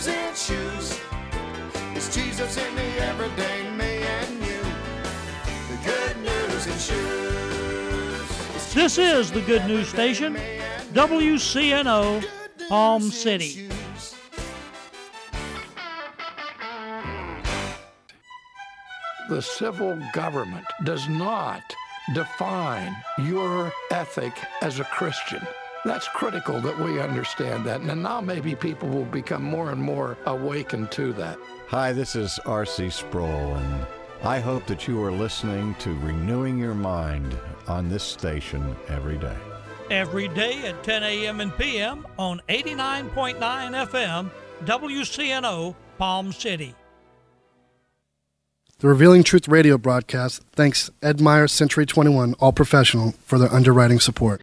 news in shoes. It's Jesus in the everyday me and you. The good news in shoes. This is the Good News Station, me and you. WCNO, Palm City. The civil government does not define your ethic as a Christian. That's critical that we understand that. And now maybe people will become more and more awakened to that. Hi, this is R.C. Sproul, and I hope that you are listening to Renewing Your Mind on this station every day. Every day at 10 a.m. and p.m. on 89.9 FM, WCNO, Palm City. The Revealing Truth radio broadcast thanks Ed Meyer Century 21 All Professional for their underwriting support.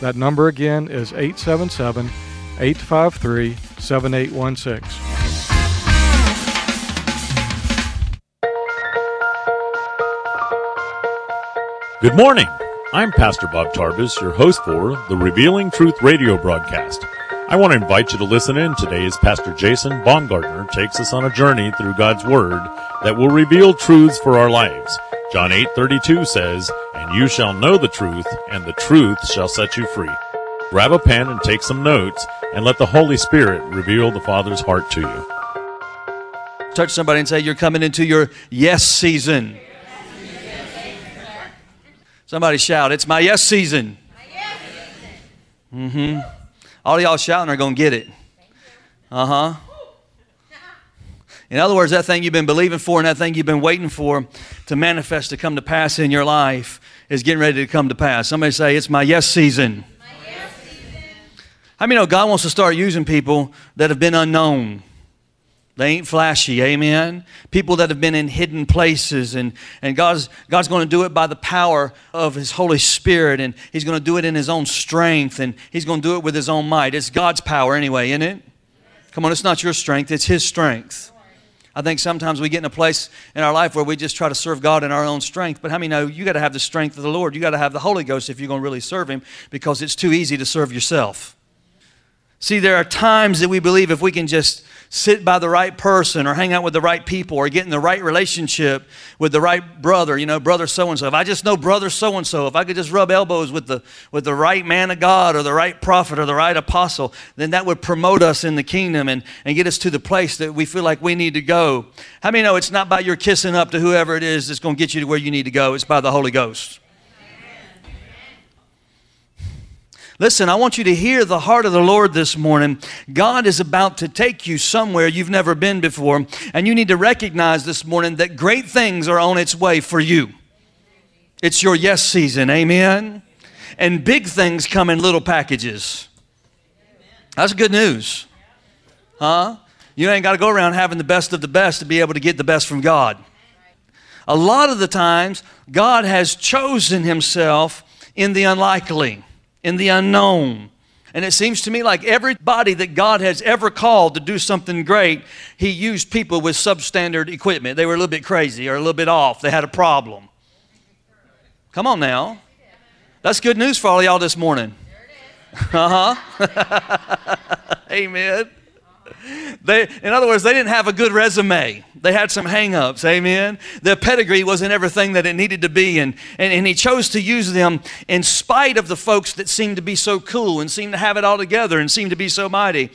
That number again is 877 853 7816. Good morning. I'm Pastor Bob Tarvis, your host for the Revealing Truth radio broadcast. I want to invite you to listen in today as Pastor Jason Baumgartner takes us on a journey through God's Word that will reveal truths for our lives. John 8:32 says, "And you shall know the truth, and the truth shall set you free." Grab a pen and take some notes, and let the Holy Spirit reveal the Father's heart to you. Touch somebody and say, You're coming into your yes season. Somebody shout, It's my yes season. Mm hmm. All y'all shouting are going to get it. Uh huh. In other words, that thing you've been believing for and that thing you've been waiting for to manifest, to come to pass in your life, is getting ready to come to pass. Somebody say, It's my yes season. How many know God wants to start using people that have been unknown? They ain't flashy, amen. People that have been in hidden places, and, and God's, God's going to do it by the power of His Holy Spirit, and He's going to do it in His own strength, and He's going to do it with His own might. It's God's power anyway, isn't it? Come on, it's not your strength, it's His strength. I think sometimes we get in a place in our life where we just try to serve God in our own strength. But how many know you got to have the strength of the Lord? You got to have the Holy Ghost if you're going to really serve Him because it's too easy to serve yourself. See, there are times that we believe if we can just sit by the right person or hang out with the right people or get in the right relationship with the right brother, you know, brother so and so. If I just know brother so and so, if I could just rub elbows with the with the right man of God or the right prophet or the right apostle, then that would promote us in the kingdom and, and get us to the place that we feel like we need to go. How many know it's not by your kissing up to whoever it is that's going to get you to where you need to go? It's by the Holy Ghost. Listen, I want you to hear the heart of the Lord this morning. God is about to take you somewhere you've never been before, and you need to recognize this morning that great things are on its way for you. It's your yes season, amen? And big things come in little packages. That's good news. Huh? You ain't got to go around having the best of the best to be able to get the best from God. A lot of the times, God has chosen Himself in the unlikely in the unknown. And it seems to me like everybody that God has ever called to do something great, He used people with substandard equipment. They were a little bit crazy or a little bit off, they had a problem. Come on now. That's good news for all y'all this morning. Uh huh. Amen. They, in other words, they didn't have a good resume. They had some hangups, amen? Their pedigree wasn't everything that it needed to be, and, and, and he chose to use them in spite of the folks that seemed to be so cool and seemed to have it all together and seemed to be so mighty.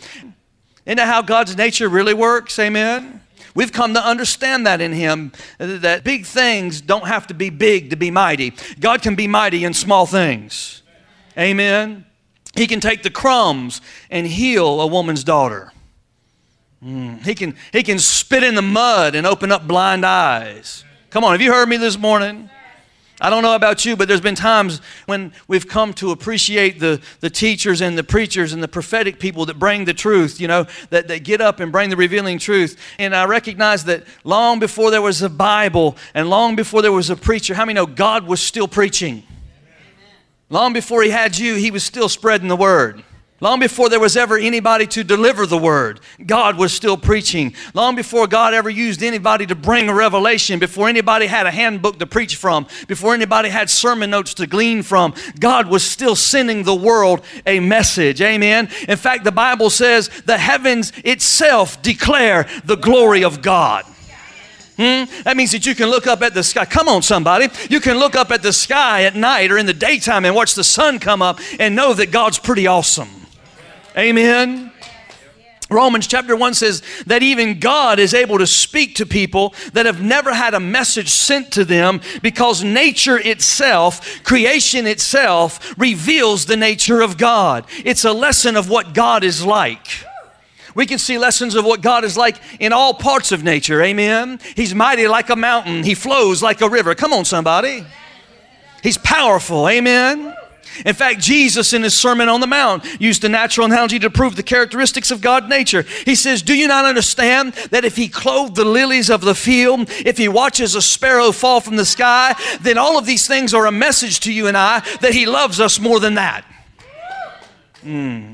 Isn't that how God's nature really works, amen? We've come to understand that in Him, that big things don't have to be big to be mighty. God can be mighty in small things. Amen. He can take the crumbs and heal a woman's daughter. Mm. He, can, he can spit in the mud and open up blind eyes. Come on, have you heard me this morning? I don't know about you, but there's been times when we've come to appreciate the, the teachers and the preachers and the prophetic people that bring the truth, you know, that, that get up and bring the revealing truth. And I recognize that long before there was a Bible and long before there was a preacher, how many know God was still preaching? Long before He had you, He was still spreading the word. Long before there was ever anybody to deliver the word, God was still preaching. Long before God ever used anybody to bring a revelation, before anybody had a handbook to preach from, before anybody had sermon notes to glean from, God was still sending the world a message. Amen. In fact, the Bible says the heavens itself declare the glory of God. Hmm? That means that you can look up at the sky. Come on, somebody. You can look up at the sky at night or in the daytime and watch the sun come up and know that God's pretty awesome. Amen. Romans chapter 1 says that even God is able to speak to people that have never had a message sent to them because nature itself, creation itself, reveals the nature of God. It's a lesson of what God is like. We can see lessons of what God is like in all parts of nature. Amen. He's mighty like a mountain, He flows like a river. Come on, somebody. He's powerful. Amen. In fact, Jesus in his Sermon on the Mount used a natural analogy to prove the characteristics of God nature. He says, Do you not understand that if he clothed the lilies of the field, if he watches a sparrow fall from the sky, then all of these things are a message to you and I that he loves us more than that? Hmm.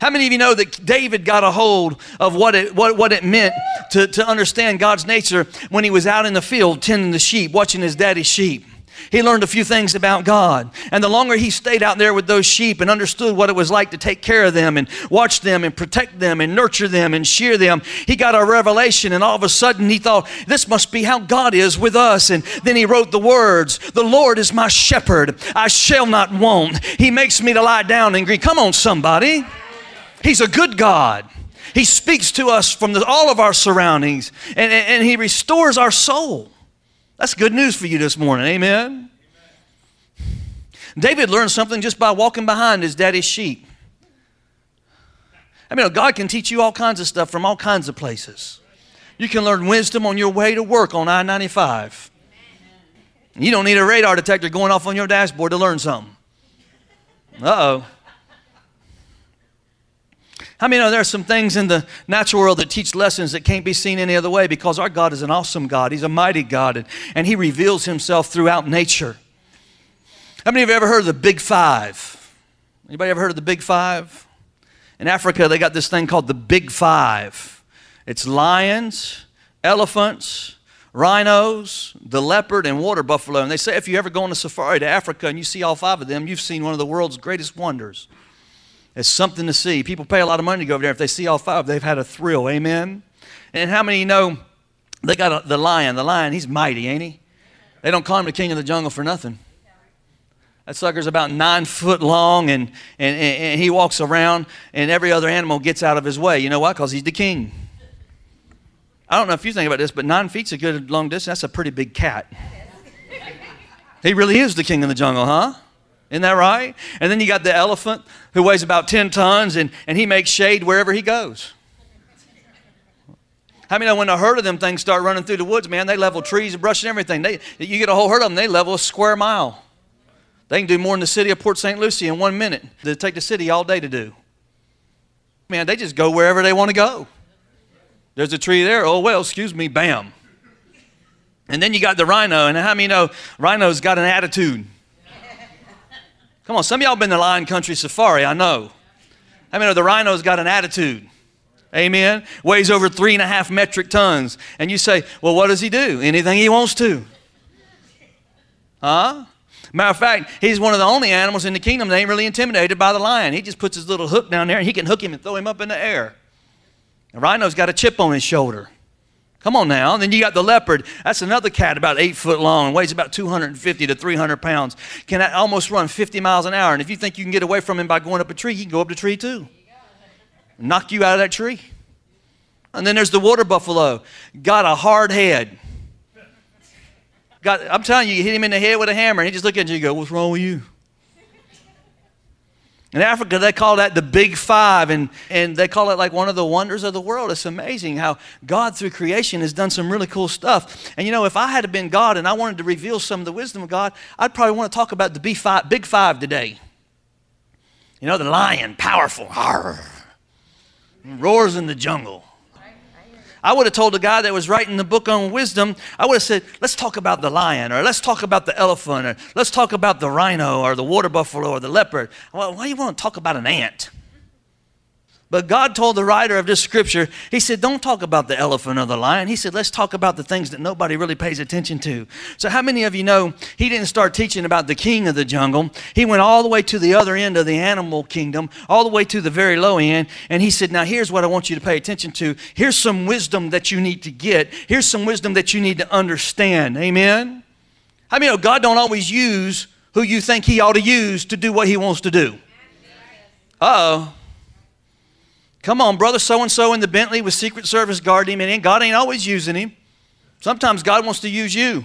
How many of you know that David got a hold of what it, what, what it meant to, to understand God's nature when he was out in the field tending the sheep, watching his daddy's sheep? He learned a few things about God. And the longer he stayed out there with those sheep and understood what it was like to take care of them and watch them and protect them and nurture them and shear them, he got a revelation. And all of a sudden he thought, this must be how God is with us. And then he wrote the words, The Lord is my shepherd, I shall not want. He makes me to lie down and green. Come on, somebody. He's a good God. He speaks to us from the, all of our surroundings and, and, and he restores our soul. That's good news for you this morning. Amen. David learned something just by walking behind his daddy's sheep. I mean, God can teach you all kinds of stuff from all kinds of places. You can learn wisdom on your way to work on I 95. You don't need a radar detector going off on your dashboard to learn something. Uh oh. How many know there are some things in the natural world that teach lessons that can't be seen any other way because our God is an awesome God. He's a mighty God and, and He reveals Himself throughout nature. How many of you ever heard of the Big Five? Anybody ever heard of the Big Five? In Africa, they got this thing called the Big Five. It's lions, elephants, rhinos, the leopard, and water buffalo. And they say if you ever go on a safari to Africa and you see all five of them, you've seen one of the world's greatest wonders. It's something to see. People pay a lot of money to go over there. If they see all five, they've had a thrill. Amen. And how many know they got a, the lion? The lion, he's mighty, ain't he? They don't call him the king of the jungle for nothing. That sucker's about nine foot long, and, and, and he walks around, and every other animal gets out of his way. You know why? Because he's the king. I don't know if you think about this, but nine feet's a good long distance. That's a pretty big cat. He really is the king of the jungle, huh? Isn't that right? And then you got the elephant who weighs about 10 tons, and, and he makes shade wherever he goes. How many know when a herd of them things start running through the woods, man, they level trees and brush and everything. They, you get a whole herd of them, they level a square mile. They can do more in the city of Port St. Lucie in one minute. than take the city all day to do. Man, they just go wherever they want to go. There's a tree there. Oh, well, excuse me, bam. And then you got the rhino. And how many know rhino's got an attitude? Come on, some of y'all been to Lion Country Safari, I know. I mean, the rhino's got an attitude? Amen. Weighs over three and a half metric tons. And you say, well, what does he do? Anything he wants to. Huh? Matter of fact, he's one of the only animals in the kingdom that ain't really intimidated by the lion. He just puts his little hook down there and he can hook him and throw him up in the air. The rhino's got a chip on his shoulder. Come on now. And then you got the leopard. That's another cat about eight foot long weighs about 250 to 300 pounds. Can almost run 50 miles an hour. And if you think you can get away from him by going up a tree, he can go up the tree too. Knock you out of that tree. And then there's the water buffalo. Got a hard head. Got, I'm telling you, you hit him in the head with a hammer, and he just look at you and go, What's wrong with you? In Africa, they call that the Big Five, and, and they call it like one of the wonders of the world. It's amazing how God, through creation, has done some really cool stuff. And you know, if I had been God and I wanted to reveal some of the wisdom of God, I'd probably want to talk about the Big Five, today. You know, the lion, powerful, roars in the jungle. I would have told the guy that was writing the book on wisdom, I would have said, let's talk about the lion, or let's talk about the elephant, or let's talk about the rhino, or the water buffalo, or the leopard. Well, why do you want to talk about an ant? But God told the writer of this scripture, He said, Don't talk about the elephant or the lion. He said, Let's talk about the things that nobody really pays attention to. So, how many of you know He didn't start teaching about the king of the jungle? He went all the way to the other end of the animal kingdom, all the way to the very low end. And He said, Now, here's what I want you to pay attention to. Here's some wisdom that you need to get. Here's some wisdom that you need to understand. Amen? How many know God don't always use who you think He ought to use to do what He wants to do? Uh oh. Come on, brother so and so in the Bentley with Secret Service guarding him, and God ain't always using him. Sometimes God wants to use you.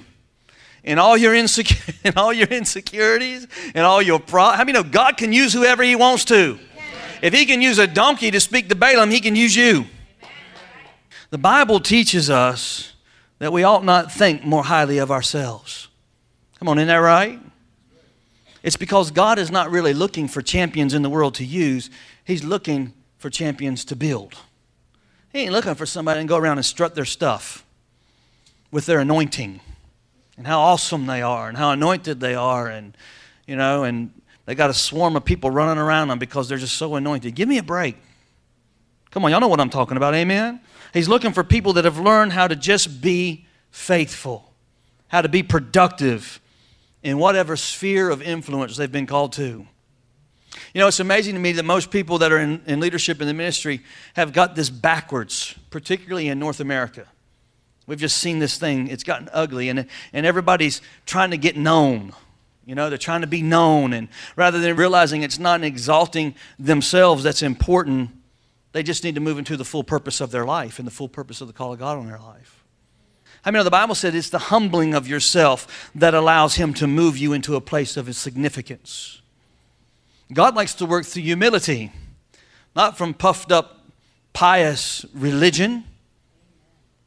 In all your all your insecurities and all your pro how many know God can use whoever he wants to? If he can use a donkey to speak to Balaam, he can use you. The Bible teaches us that we ought not think more highly of ourselves. Come on, isn't that right? It's because God is not really looking for champions in the world to use. He's looking for champions to build. He ain't looking for somebody to go around and strut their stuff with their anointing and how awesome they are and how anointed they are and you know and they got a swarm of people running around them because they're just so anointed. Give me a break. Come on, y'all know what I'm talking about. Amen. He's looking for people that have learned how to just be faithful, how to be productive in whatever sphere of influence they've been called to. You know, it's amazing to me that most people that are in, in leadership in the ministry have got this backwards, particularly in North America. We've just seen this thing, it's gotten ugly, and, and everybody's trying to get known. You know, they're trying to be known, and rather than realizing it's not exalting themselves that's important, they just need to move into the full purpose of their life and the full purpose of the call of God on their life. I mean, the Bible said it's the humbling of yourself that allows Him to move you into a place of His significance. God likes to work through humility, not from puffed up, pious religion.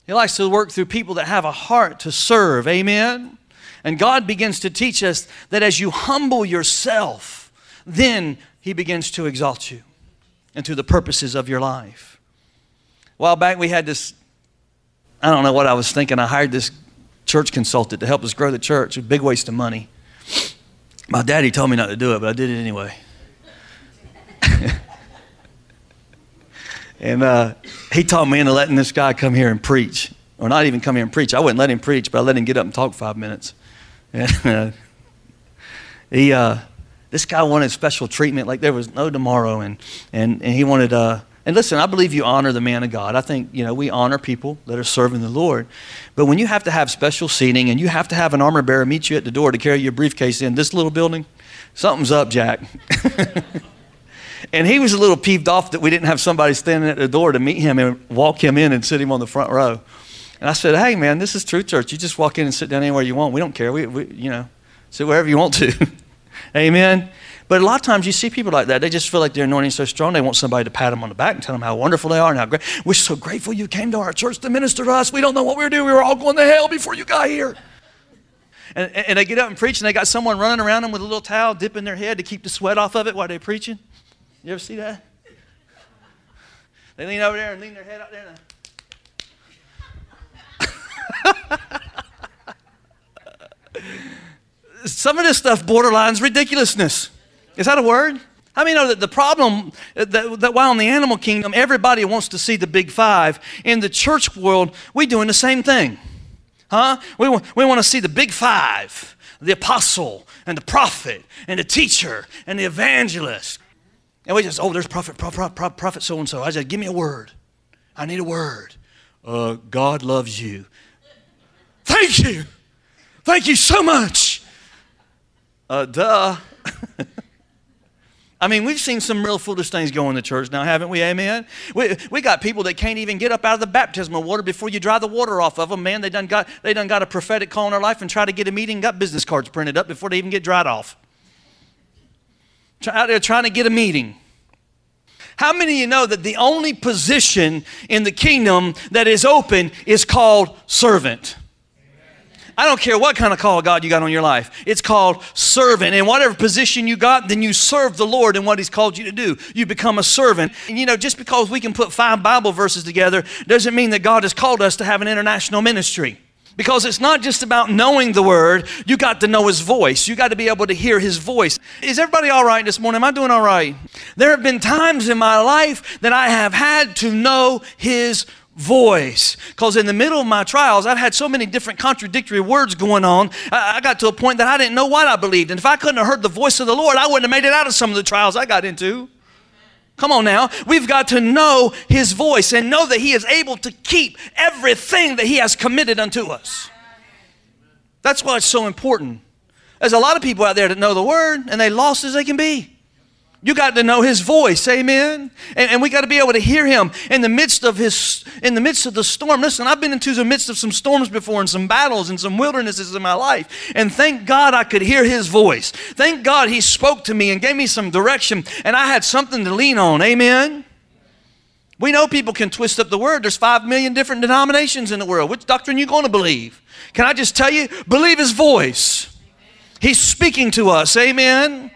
He likes to work through people that have a heart to serve. Amen? And God begins to teach us that as you humble yourself, then He begins to exalt you into the purposes of your life. A while back, we had this, I don't know what I was thinking. I hired this church consultant to help us grow the church. Big waste of money. My daddy told me not to do it, but I did it anyway. and uh, he taught me into letting this guy come here and preach, or not even come here and preach. I wouldn't let him preach, but I let him get up and talk five minutes. And uh, he, uh, this guy wanted special treatment like there was no tomorrow. And, and, and he wanted, uh, and listen, I believe you honor the man of God. I think, you know, we honor people that are serving the Lord. But when you have to have special seating and you have to have an armor bearer meet you at the door to carry your briefcase in this little building, something's up, Jack. and he was a little peeved off that we didn't have somebody standing at the door to meet him and walk him in and sit him on the front row. And I said, hey, man, this is True Church. You just walk in and sit down anywhere you want. We don't care. We, we you know, sit wherever you want to. Amen. But a lot of times you see people like that. They just feel like their anointing so strong, they want somebody to pat them on the back and tell them how wonderful they are and how great. We're so grateful you came to our church to minister to us. We don't know what we were doing. We were all going to hell before you got here. And, and they get up and preach, and they got someone running around them with a little towel dipping their head to keep the sweat off of it while they're preaching. You ever see that? They lean over there and lean their head out there. Some of this stuff borderlines ridiculousness. Is that a word? I mean, know that the problem that, that while in the animal kingdom, everybody wants to see the big five, in the church world, we're doing the same thing. Huh? We, we want to see the big five the apostle, and the prophet, and the teacher, and the evangelist. And we just, oh, there's prophet, prophet, prophet, prophet so and so. I said, give me a word. I need a word. Uh, God loves you. Thank you. Thank you so much. Uh, duh. I mean, we've seen some real foolish things go in the church now, haven't we? Amen. We, we got people that can't even get up out of the baptismal water before you dry the water off of them. Man, they done got they done got a prophetic call in their life and try to get a meeting, got business cards printed up before they even get dried off. Out there trying to get a meeting. How many of you know that the only position in the kingdom that is open is called servant? I don't care what kind of call God you got on your life. It's called servant. And whatever position you got, then you serve the Lord in what He's called you to do. You become a servant. And you know, just because we can put five Bible verses together doesn't mean that God has called us to have an international ministry. Because it's not just about knowing the word, you got to know his voice. You got to be able to hear his voice. Is everybody all right this morning? Am I doing all right? There have been times in my life that I have had to know his voice. Because in the middle of my trials, I've had so many different contradictory words going on. I, got to a point that I didn't know what I believed. And if I couldn't have heard the voice of the Lord, I wouldn't have made it out of some of the trials I got into. Come on now. We've got to know His voice and know that He is able to keep everything that He has committed unto us. That's why it's so important. There's a lot of people out there that know the Word and they lost as they can be. You got to know his voice, amen. And, and we got to be able to hear him in the midst of his in the midst of the storm. Listen, I've been into the midst of some storms before and some battles and some wildernesses in my life. And thank God I could hear his voice. Thank God he spoke to me and gave me some direction and I had something to lean on. Amen. We know people can twist up the word. There's five million different denominations in the world. Which doctrine you going to believe? Can I just tell you? Believe his voice. He's speaking to us. Amen.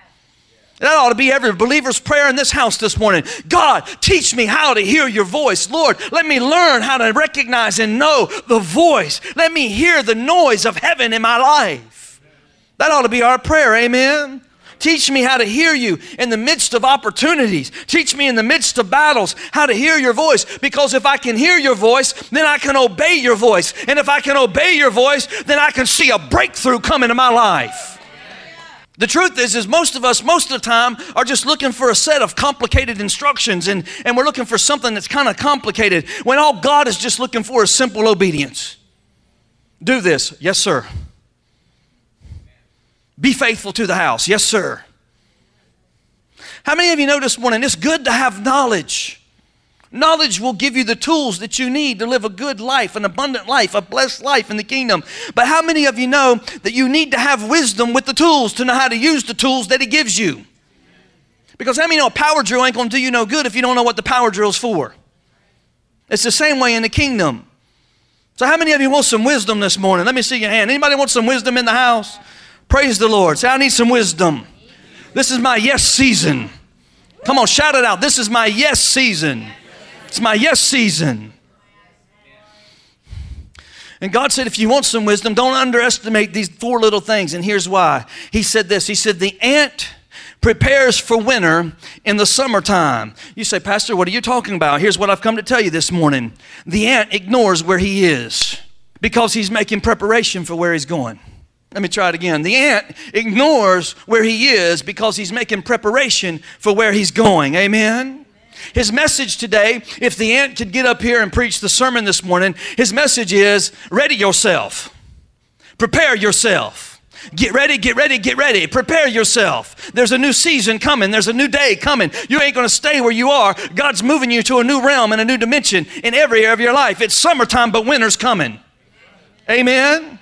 That ought to be every believer's prayer in this house this morning. God, teach me how to hear your voice. Lord, let me learn how to recognize and know the voice. Let me hear the noise of heaven in my life. That ought to be our prayer. Amen. Teach me how to hear you in the midst of opportunities. Teach me in the midst of battles how to hear your voice. Because if I can hear your voice, then I can obey your voice. And if I can obey your voice, then I can see a breakthrough come into my life. The truth is, is most of us, most of the time, are just looking for a set of complicated instructions and, and we're looking for something that's kind of complicated when all God is just looking for is simple obedience. Do this. Yes, sir. Be faithful to the house. Yes, sir. How many of you know this morning it's good to have knowledge? Knowledge will give you the tools that you need to live a good life, an abundant life, a blessed life in the kingdom. But how many of you know that you need to have wisdom with the tools to know how to use the tools that He gives you? Because how many know a power drill ain't to do you no good if you don't know what the power drill's for? It's the same way in the kingdom. So how many of you want some wisdom this morning? Let me see your hand. Anybody want some wisdom in the house? Praise the Lord. Say, I need some wisdom. This is my yes season. Come on, shout it out. This is my yes season. It's my yes season. And God said, if you want some wisdom, don't underestimate these four little things. And here's why. He said this He said, the ant prepares for winter in the summertime. You say, Pastor, what are you talking about? Here's what I've come to tell you this morning. The ant ignores where he is because he's making preparation for where he's going. Let me try it again. The ant ignores where he is because he's making preparation for where he's going. Amen. His message today, if the ant could get up here and preach the sermon this morning, his message is ready yourself. Prepare yourself. Get ready, get ready, get ready. Prepare yourself. There's a new season coming. There's a new day coming. You ain't going to stay where you are. God's moving you to a new realm and a new dimension in every area of your life. It's summertime, but winter's coming. Amen.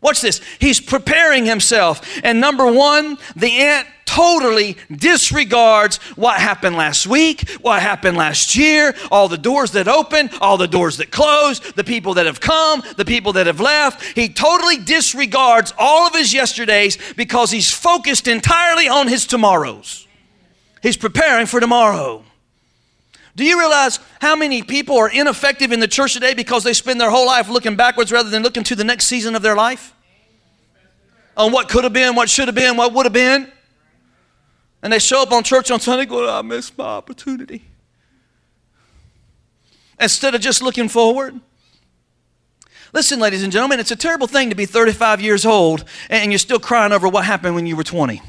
Watch this. He's preparing himself. And number one, the ant totally disregards what happened last week, what happened last year, all the doors that opened, all the doors that closed, the people that have come, the people that have left. He totally disregards all of his yesterdays because he's focused entirely on his tomorrows. He's preparing for tomorrow. Do you realize how many people are ineffective in the church today because they spend their whole life looking backwards rather than looking to the next season of their life? On what could have been, what should have been, what would have been? And they show up on church on Sunday going, I missed my opportunity. Instead of just looking forward. Listen, ladies and gentlemen, it's a terrible thing to be 35 years old and you're still crying over what happened when you were 20.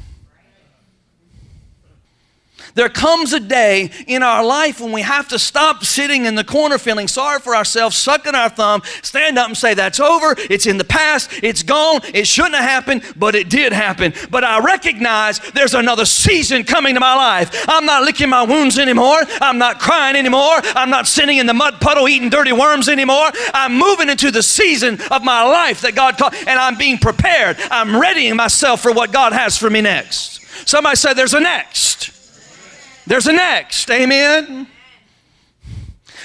There comes a day in our life when we have to stop sitting in the corner feeling sorry for ourselves, sucking our thumb, stand up and say, That's over. It's in the past. It's gone. It shouldn't have happened, but it did happen. But I recognize there's another season coming to my life. I'm not licking my wounds anymore. I'm not crying anymore. I'm not sitting in the mud puddle eating dirty worms anymore. I'm moving into the season of my life that God called, and I'm being prepared. I'm readying myself for what God has for me next. Somebody said, There's a next. There's a next. Amen.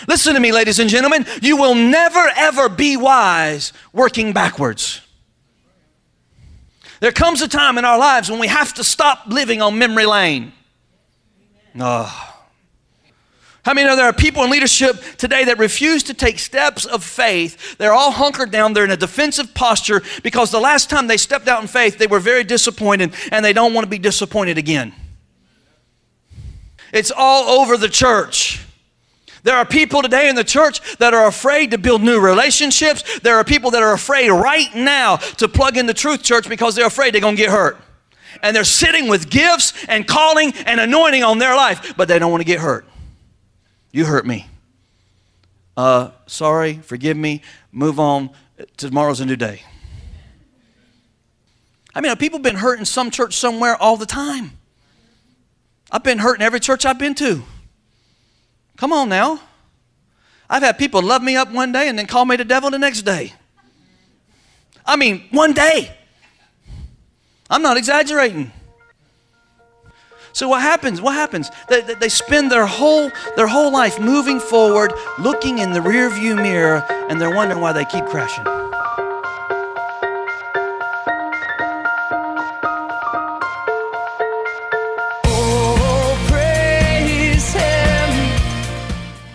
Listen to me, ladies and gentlemen. You will never, ever be wise working backwards. There comes a time in our lives when we have to stop living on memory lane. Oh. How many know there are people in leadership today that refuse to take steps of faith? They're all hunkered down. They're in a defensive posture because the last time they stepped out in faith, they were very disappointed and they don't want to be disappointed again. It's all over the church. There are people today in the church that are afraid to build new relationships. There are people that are afraid right now to plug in the truth church because they're afraid they're going to get hurt. And they're sitting with gifts and calling and anointing on their life, but they don't want to get hurt. You hurt me. Uh, sorry, forgive me, move on. Tomorrow's a new day. I mean, people have been hurt in some church somewhere all the time. I've been hurt in every church I've been to. Come on now. I've had people love me up one day and then call me the devil the next day. I mean, one day. I'm not exaggerating. So what happens? What happens? They, they, spend their whole their whole life moving forward, looking in the rearview mirror, and they're wondering why they keep crashing.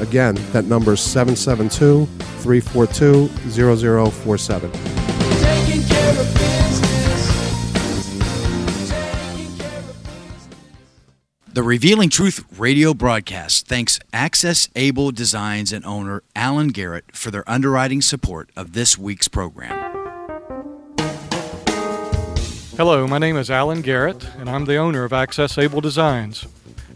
Again, that number is 772 342 0047. The Revealing Truth radio broadcast thanks Access Able Designs and owner Alan Garrett for their underwriting support of this week's program. Hello, my name is Alan Garrett, and I'm the owner of Access Able Designs.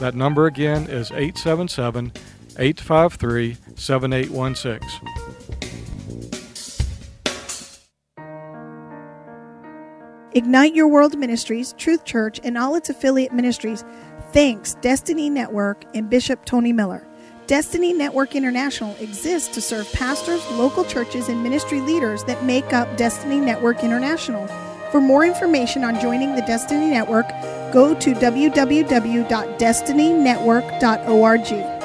That number again is 877 853 7816. Ignite Your World Ministries, Truth Church, and all its affiliate ministries thanks Destiny Network and Bishop Tony Miller. Destiny Network International exists to serve pastors, local churches, and ministry leaders that make up Destiny Network International. For more information on joining the Destiny Network, go to www.destinynetwork.org.